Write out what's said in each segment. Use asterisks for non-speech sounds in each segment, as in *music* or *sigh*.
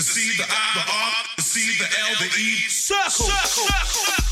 C, the I, the R, the C, the L, the E. Circle. Circle.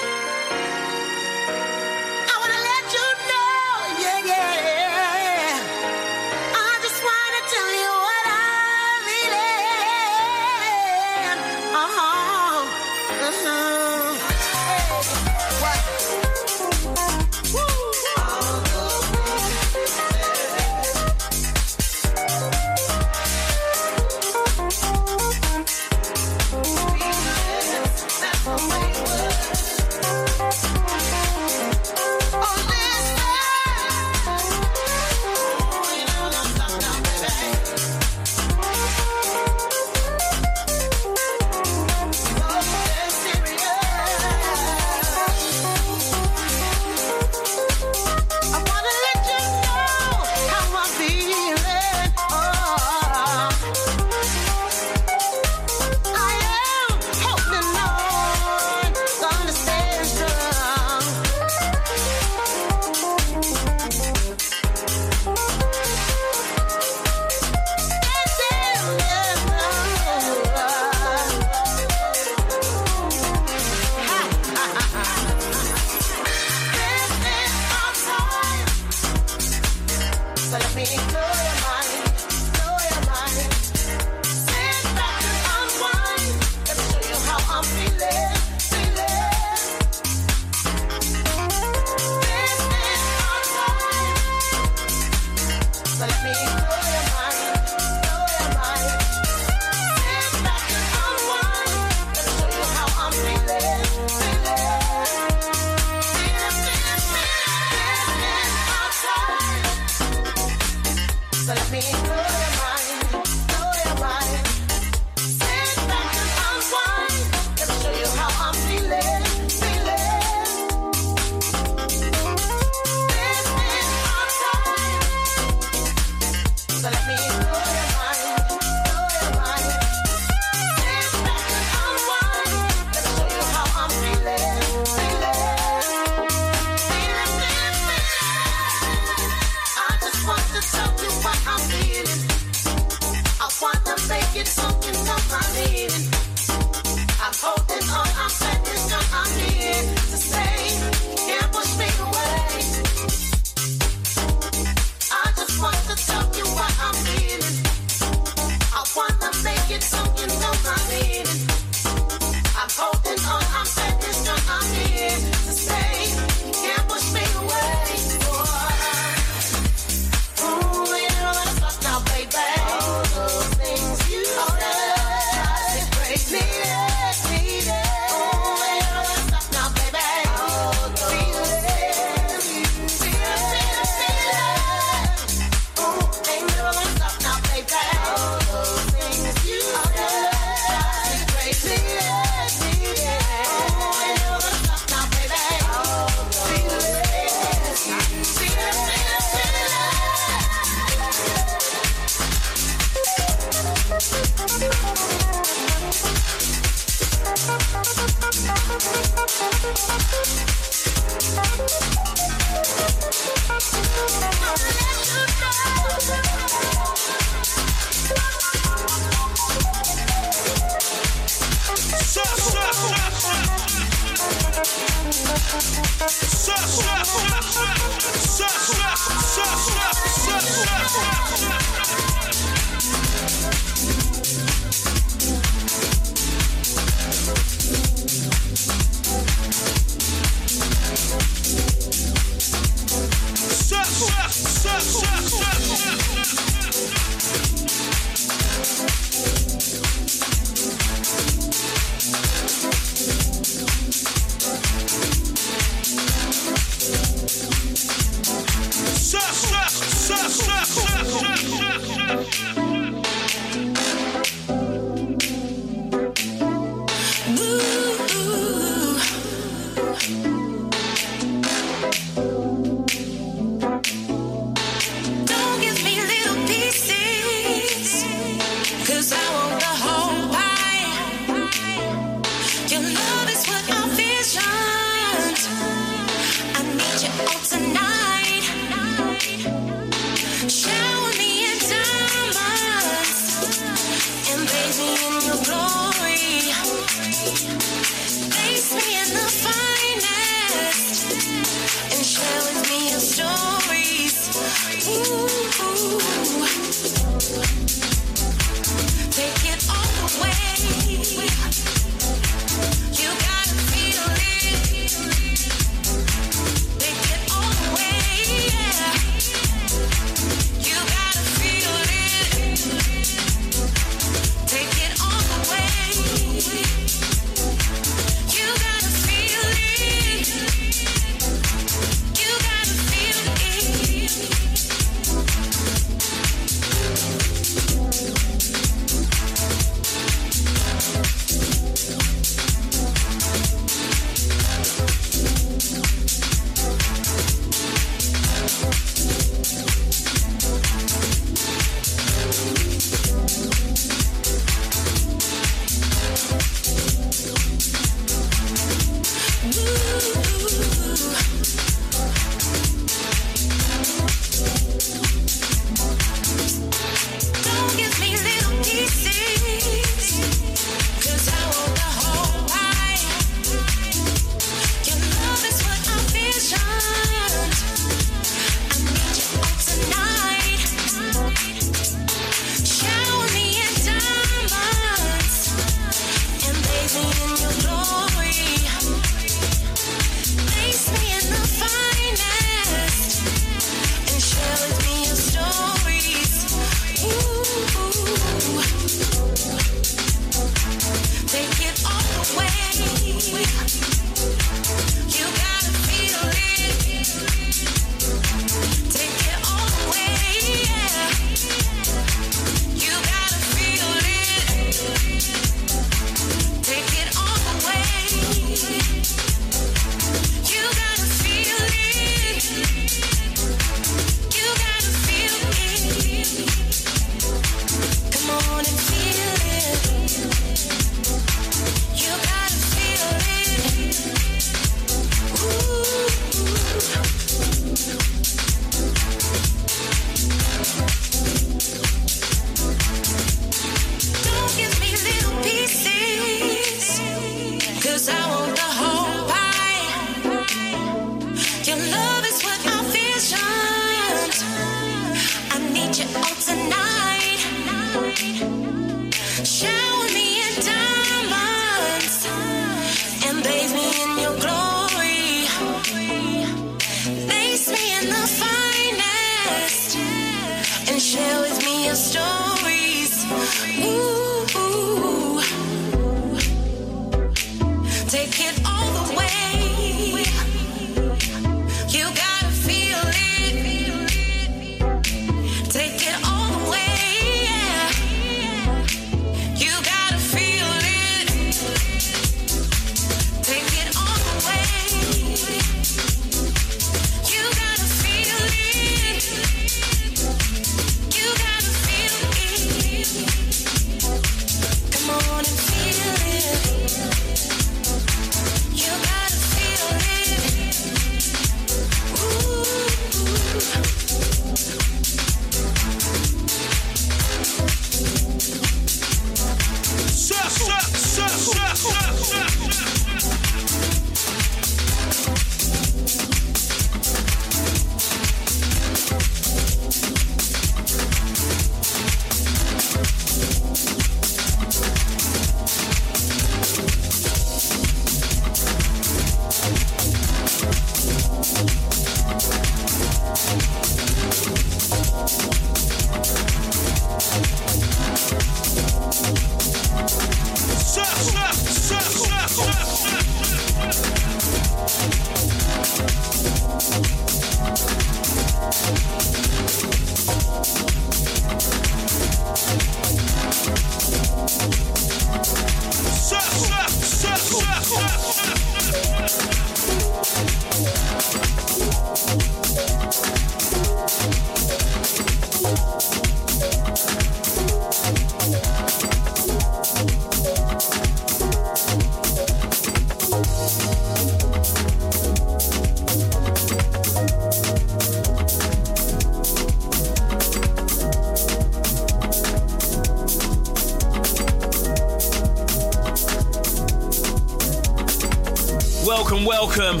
Welcome.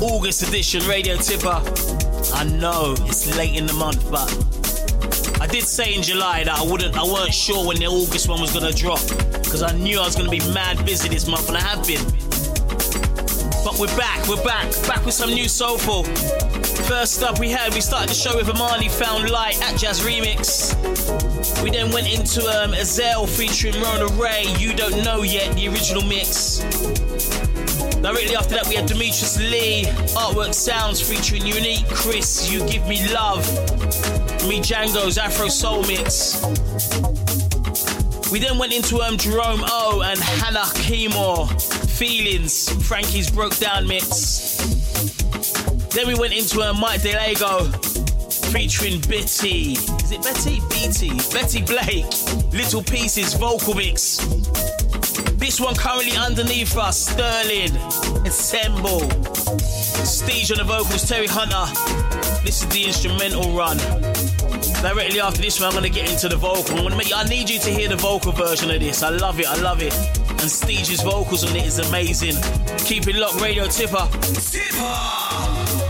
August edition Radio Tippa. I know it's late in the month, but I did say in July that I wouldn't, I weren't sure when the August one was gonna drop because I knew I was gonna be mad busy this month, and I have been. But we're back, we're back, back with some new soulful. First up, we had we started the show with Amani Found Light at Jazz Remix. We then went into um, Ezelle featuring Rona Ray. You don't know yet the original mix. Directly after that, we had Demetrius Lee, Artwork Sounds featuring Unique Chris, You Give Me Love, Me Django's Afro Soul Mix. We then went into um, Jerome O and Hannah Keymore, Feelings, Frankie's Broke Down Mix. Then we went into um, Mike DeLego featuring Betty. Is it Betty? BT. Betty Blake, Little Pieces Vocal Mix. This one currently underneath us, Sterling, Assemble. Stage on the vocals, Terry Hunter. This is the instrumental run. Directly after this one, I'm gonna get into the vocal. I'm gonna make, I need you to hear the vocal version of this. I love it, I love it. And Stage's vocals on it is amazing. Keep it locked, Radio Tippa. Tippa!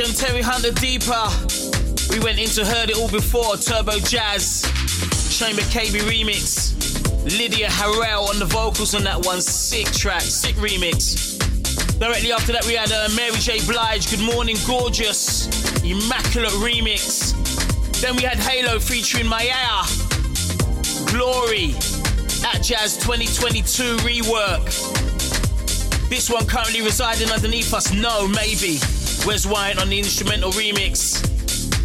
And Terry Hunter Deeper. We went into Heard It All Before, Turbo Jazz, Shane McCabe remix. Lydia Harrell on the vocals on that one, sick track, sick remix. Directly after that, we had uh, Mary J. Blige, Good Morning Gorgeous, immaculate remix. Then we had Halo featuring Maya, Glory, Atjazz 2022 rework. This one currently residing underneath us, no, maybe. Wes White on the instrumental remix.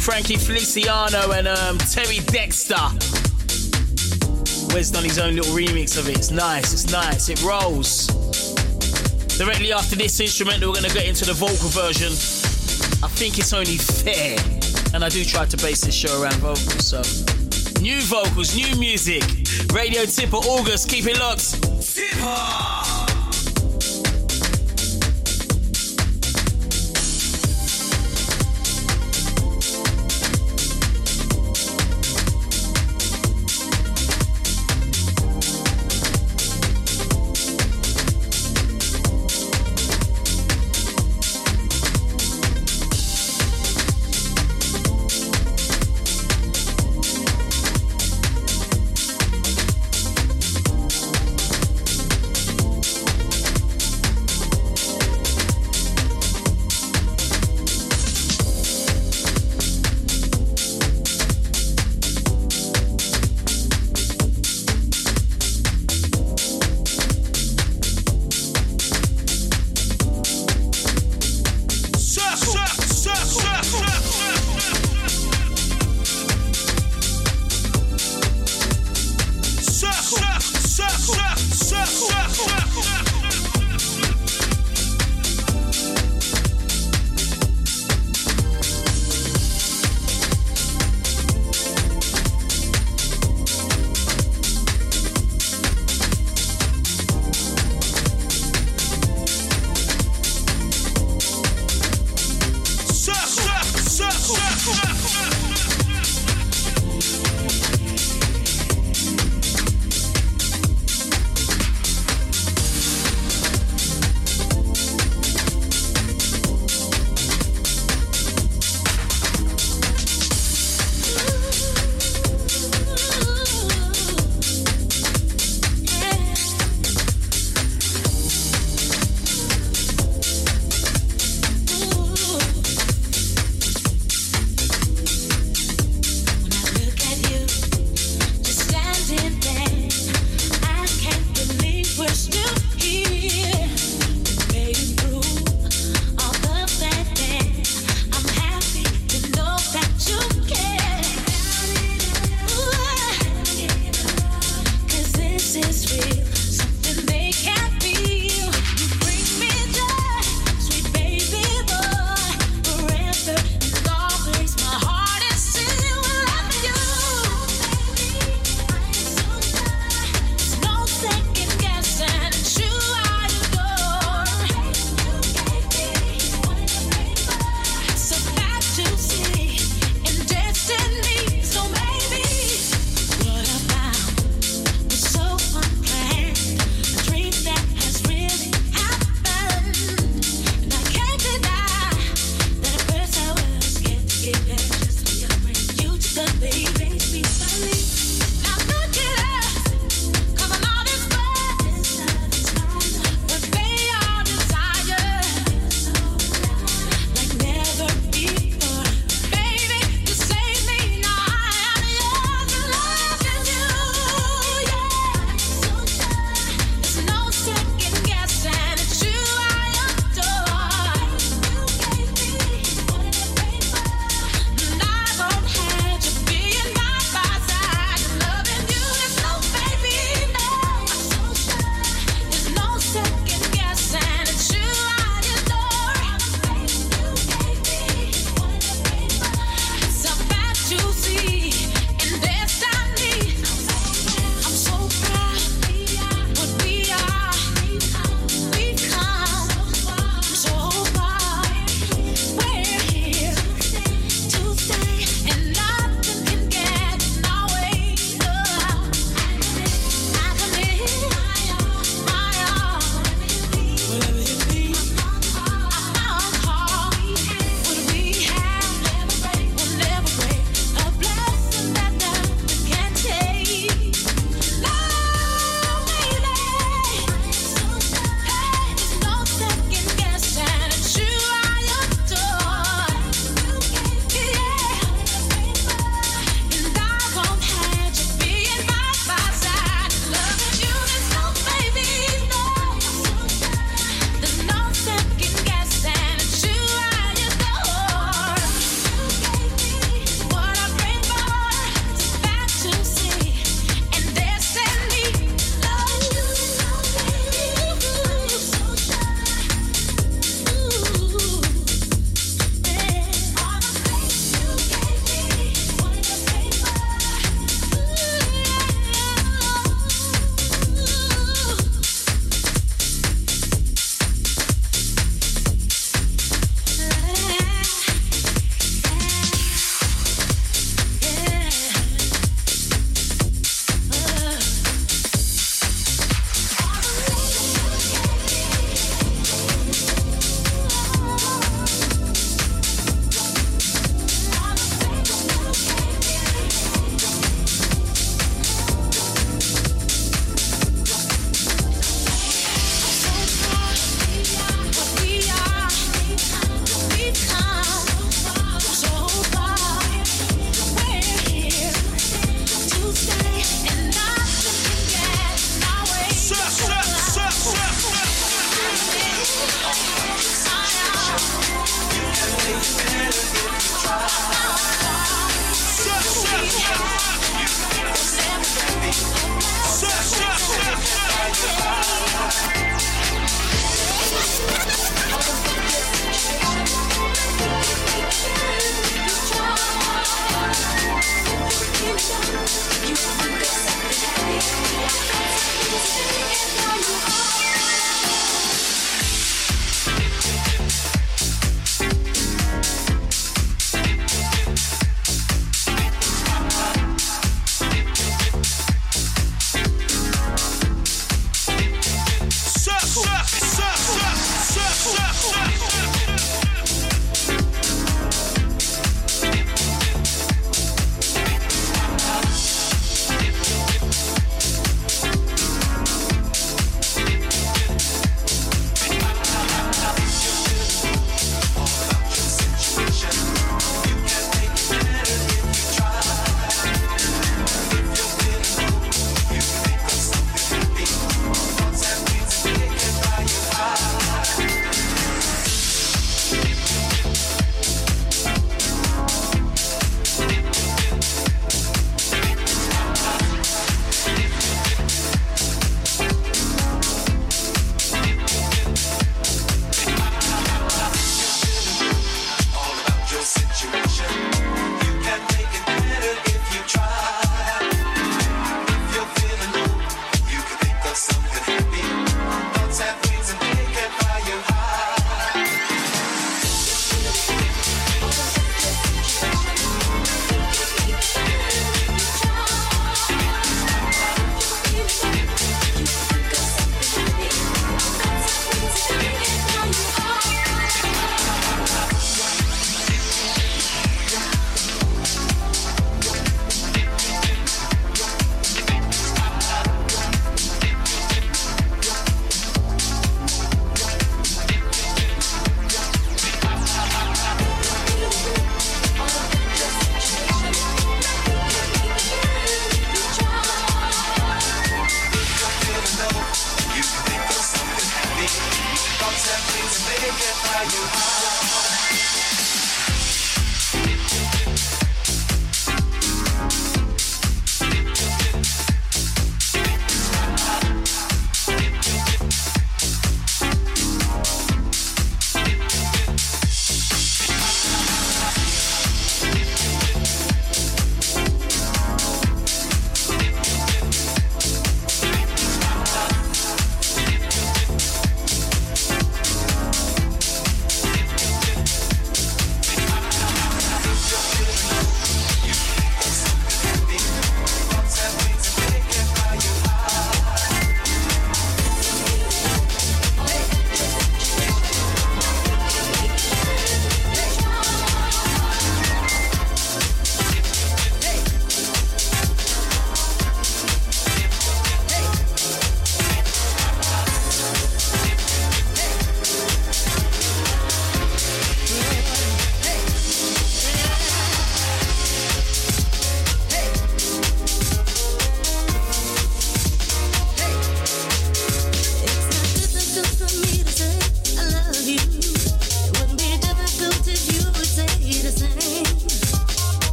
Frankie Feliciano and um, Terry Dexter. Wes done his own little remix of it. It's nice, it's nice, it rolls. Directly after this instrumental, we're gonna get into the vocal version. I think it's only fair, and I do try to base this show around vocals, so. New vocals, new music. Radio Tippa August, keep it locked. Tippa!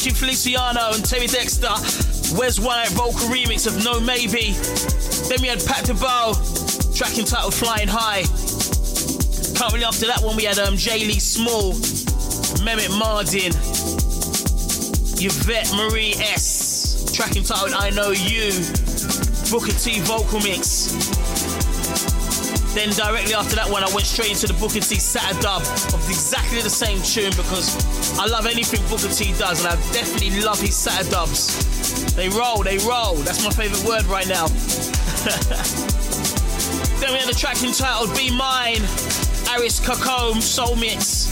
Frankie Feliciano and Terry Dexter, Wes White vocal remix of No Maybe. Then we had Pat DeBow, track entitled Flying High. Currently after that one, we had um, J. Lee Small, Mehmet Mardin, Yvette Marie S, track entitled I Know You, Booker T vocal mix. Then directly after that one, I went straight into the Booker T Saturday dub of exactly the same tune because I love anything Booker T does, and I definitely love his Saturday dubs. They roll, they roll. That's my favorite word right now. *laughs* then we had a track entitled Be Mine, Aris Kakome Soul Mix.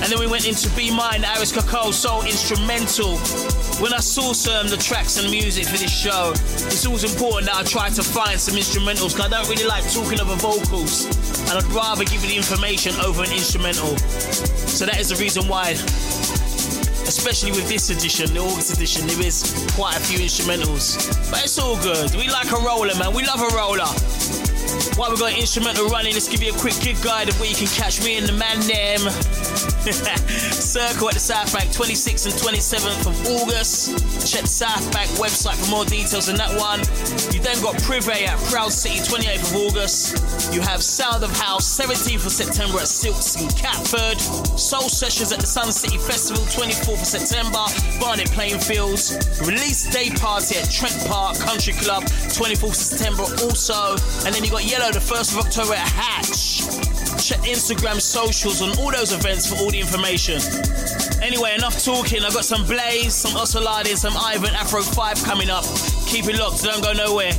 And then we went into Be Mine, Aris Kakome Soul Instrumental. When I saw some um, the tracks and music for this show, it's always important that I try to find some instrumentals because I don't really like talking over vocals. And I'd rather give you the information over an instrumental. So that is the reason why especially with this edition, the August edition, there is quite a few instrumentals. But it's all good. We like a roller, man. We love a roller. While we've got instrumental running, let's give you a quick gig guide of where you can catch me and the man name. *laughs* Circle at the South Bank, 26th and 27th of August. Check the South Bank website for more details on that one. You then got Privé at Proud City, 28th of August. You have Sound of House, 17th of September at Silks in Catford. Soul Sessions at the Sun City Festival, 24th of September. Barnet Plainfields. Release Day Party at Trent Park Country Club, 24th of September also. And then you got Yellow, the 1st of October at Hatch. Instagram socials on all those events for all the information. Anyway, enough talking. I've got some Blaze, some Osunlade, some Ivan Afro 5 coming up. Keep it locked, don't go nowhere.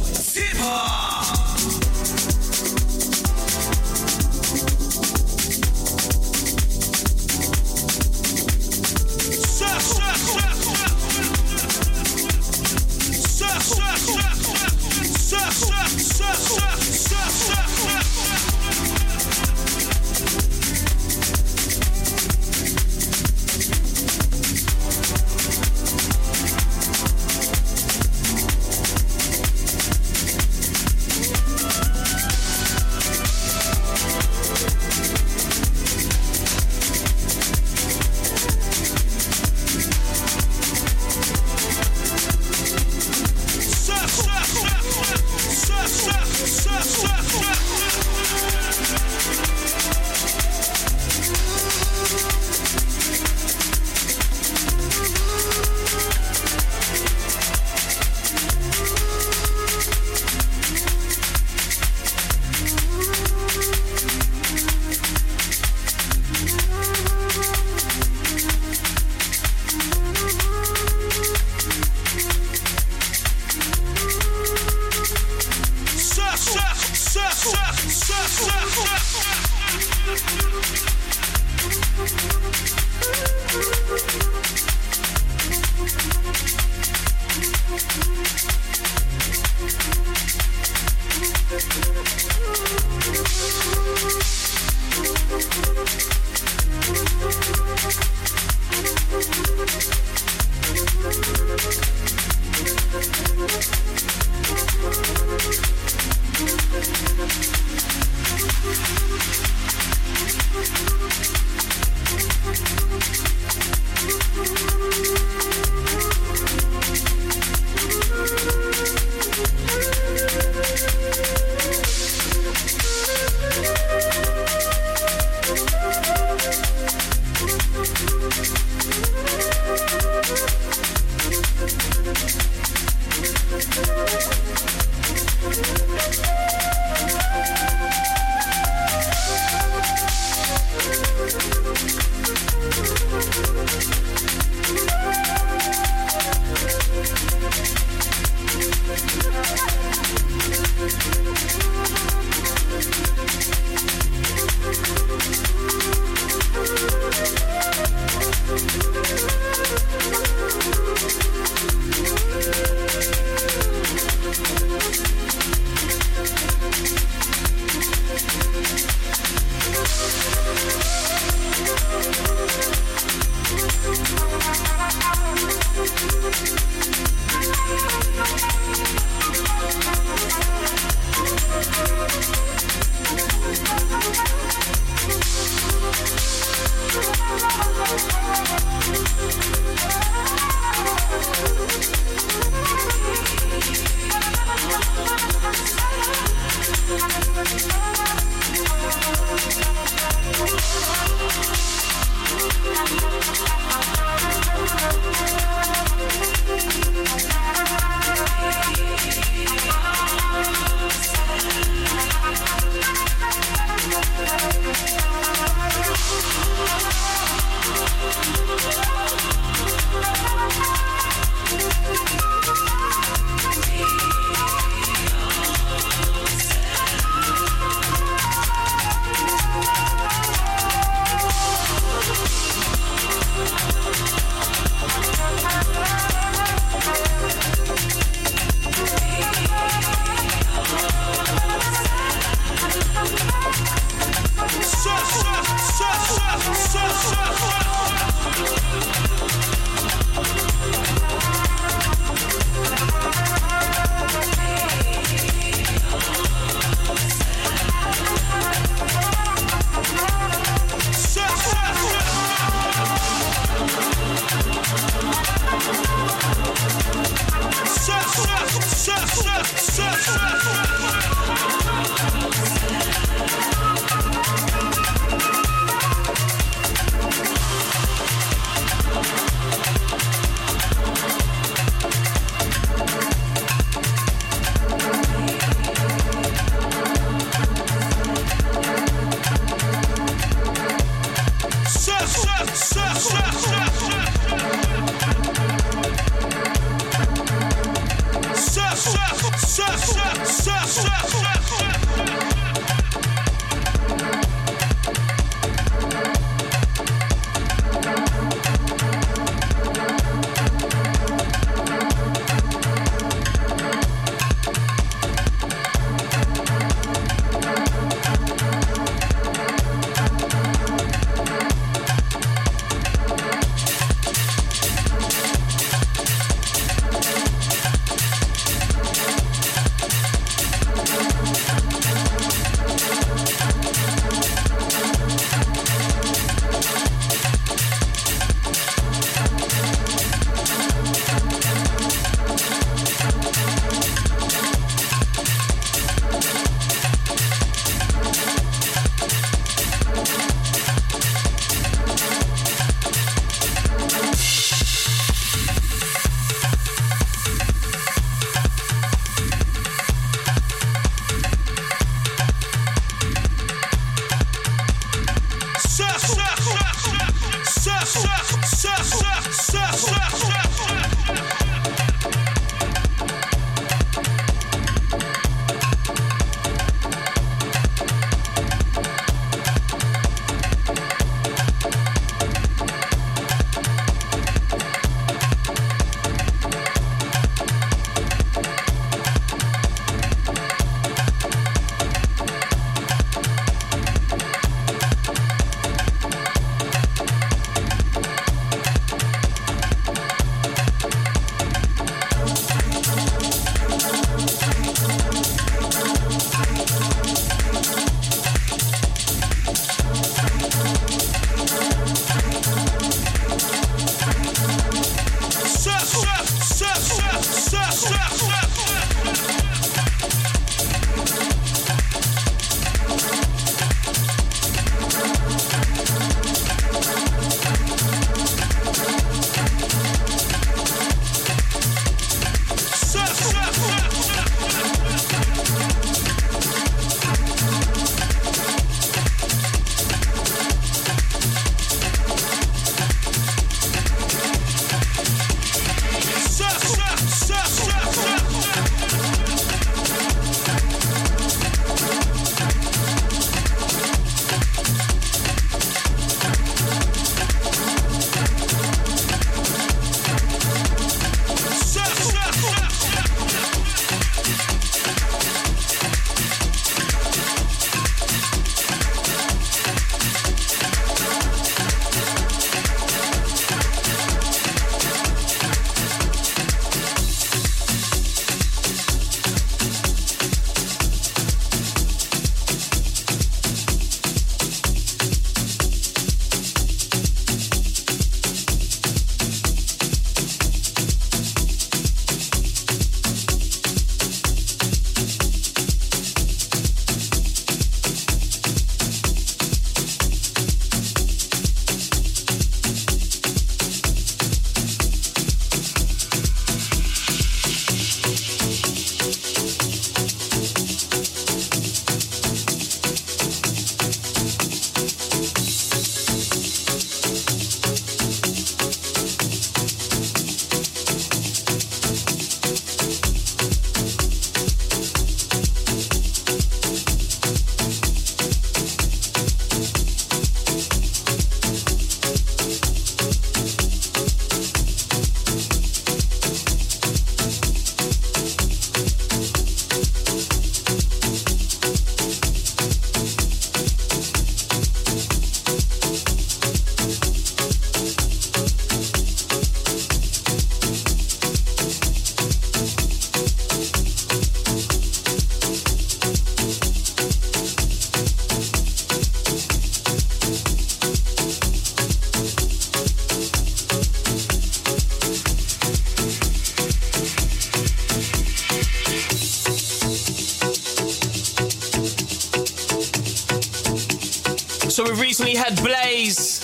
Recently had Blaze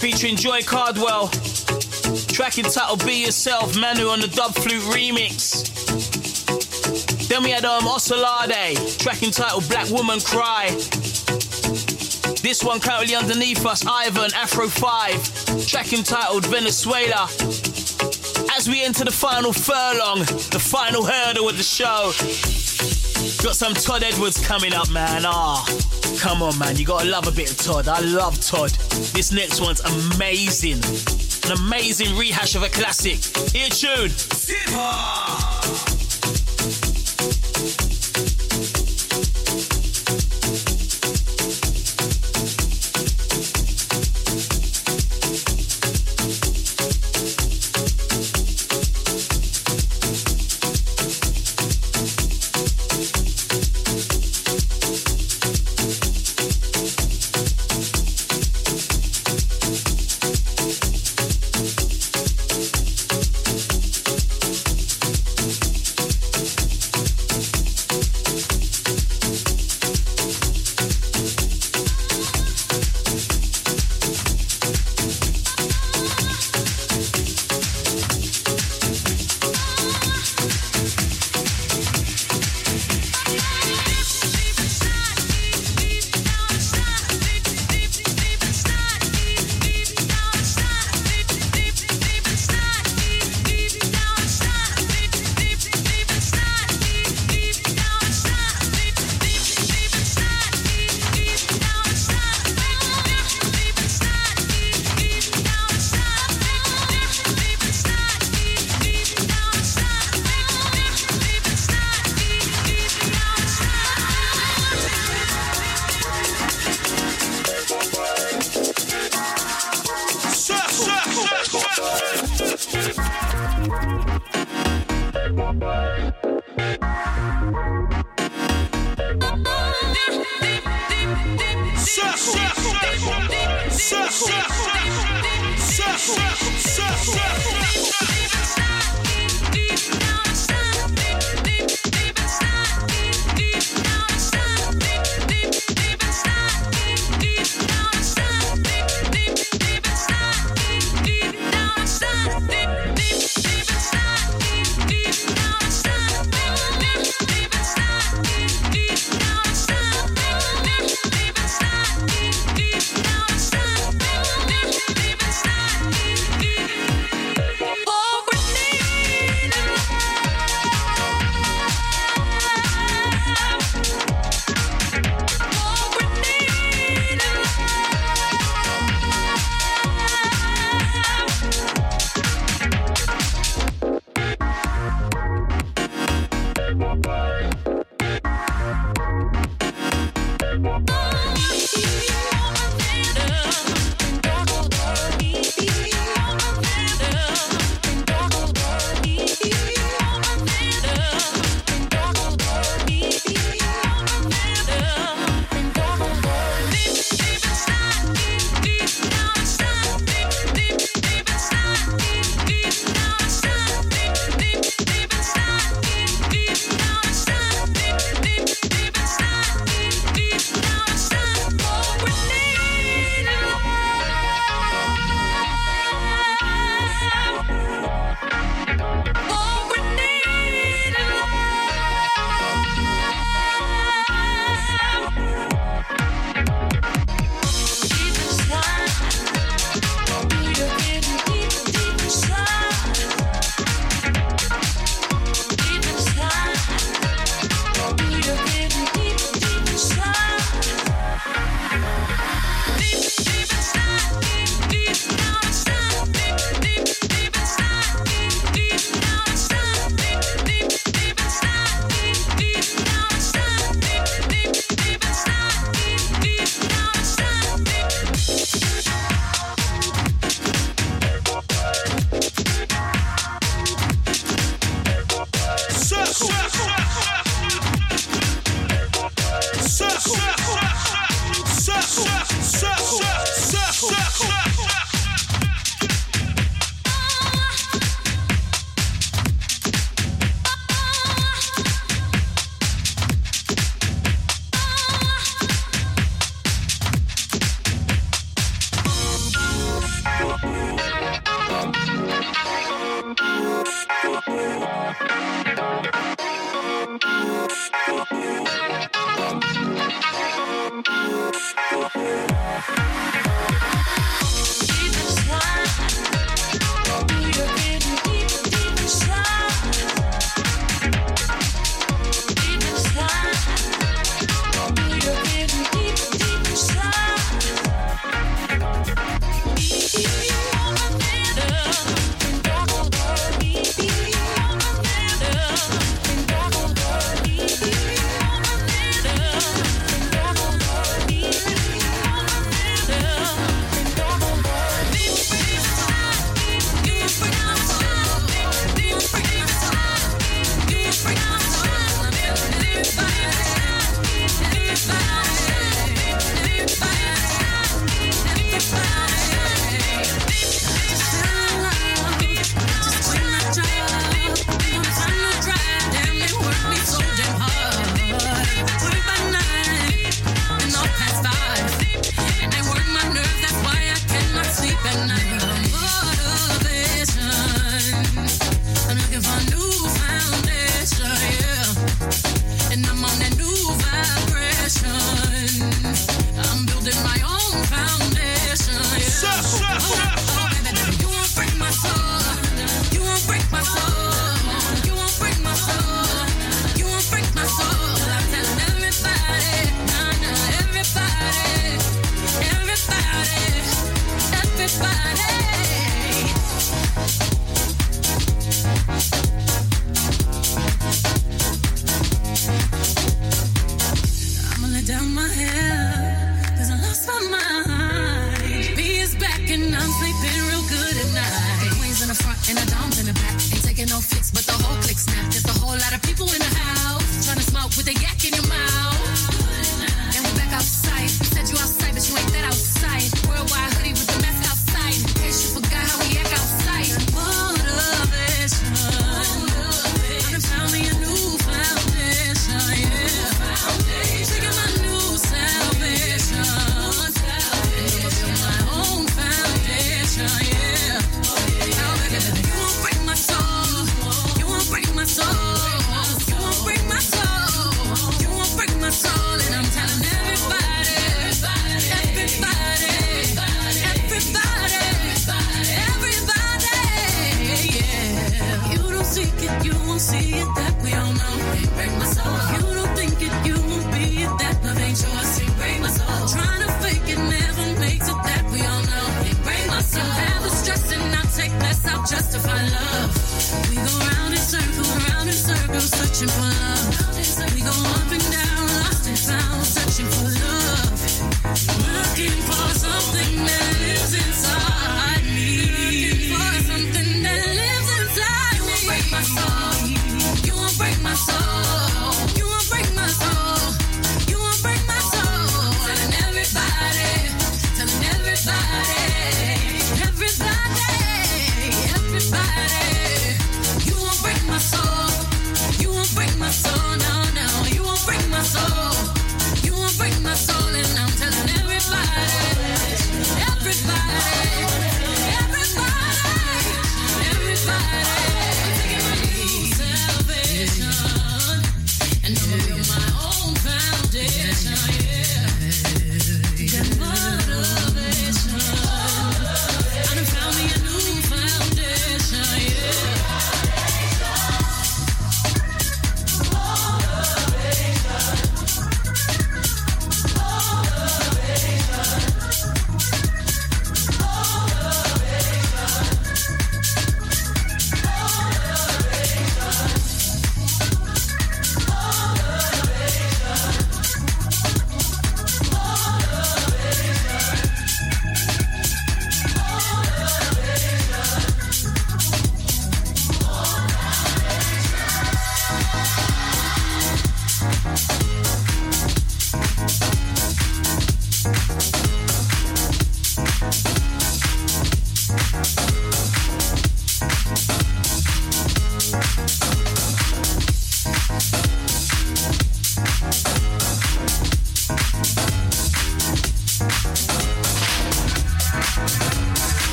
featuring Joi Cardwell. Track entitled Be Yourself, Manu on the dub flute remix. Then we had um, Osunlade, track entitled Black Woman Cry. This one currently underneath us, Ivan, Afro 5, track entitled Venezuela. as we enter the final furlong, the final hurdle of the show. Got some Todd Edwards coming up, man. Ah, oh, come on, man. You gotta love a bit of Todd. I love Todd. This next one's amazing. An amazing rehash of a classic. Here, tune. As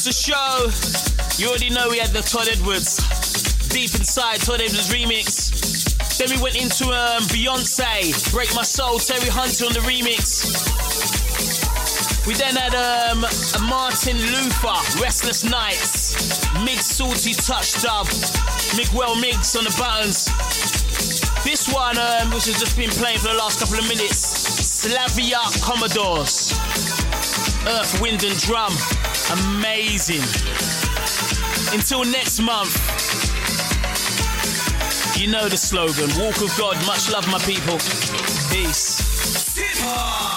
close the show, you already know we had the Todd Edwards. Deep Inside, Todd Edwards remix. Then we went into um, Beyonce, Break My Soul, Terry Hunter on the remix. We then had um, Martin Luther, Restless Nights, Mig Salty Touch Dub, Miguel Migs on the buttons. This one, um, which has just been playing for the last couple of minutes, Slavia Commodores, Earth, Wind and Drum, amazing. Until next month, you know the slogan Walk of God, much love, my people. Peace.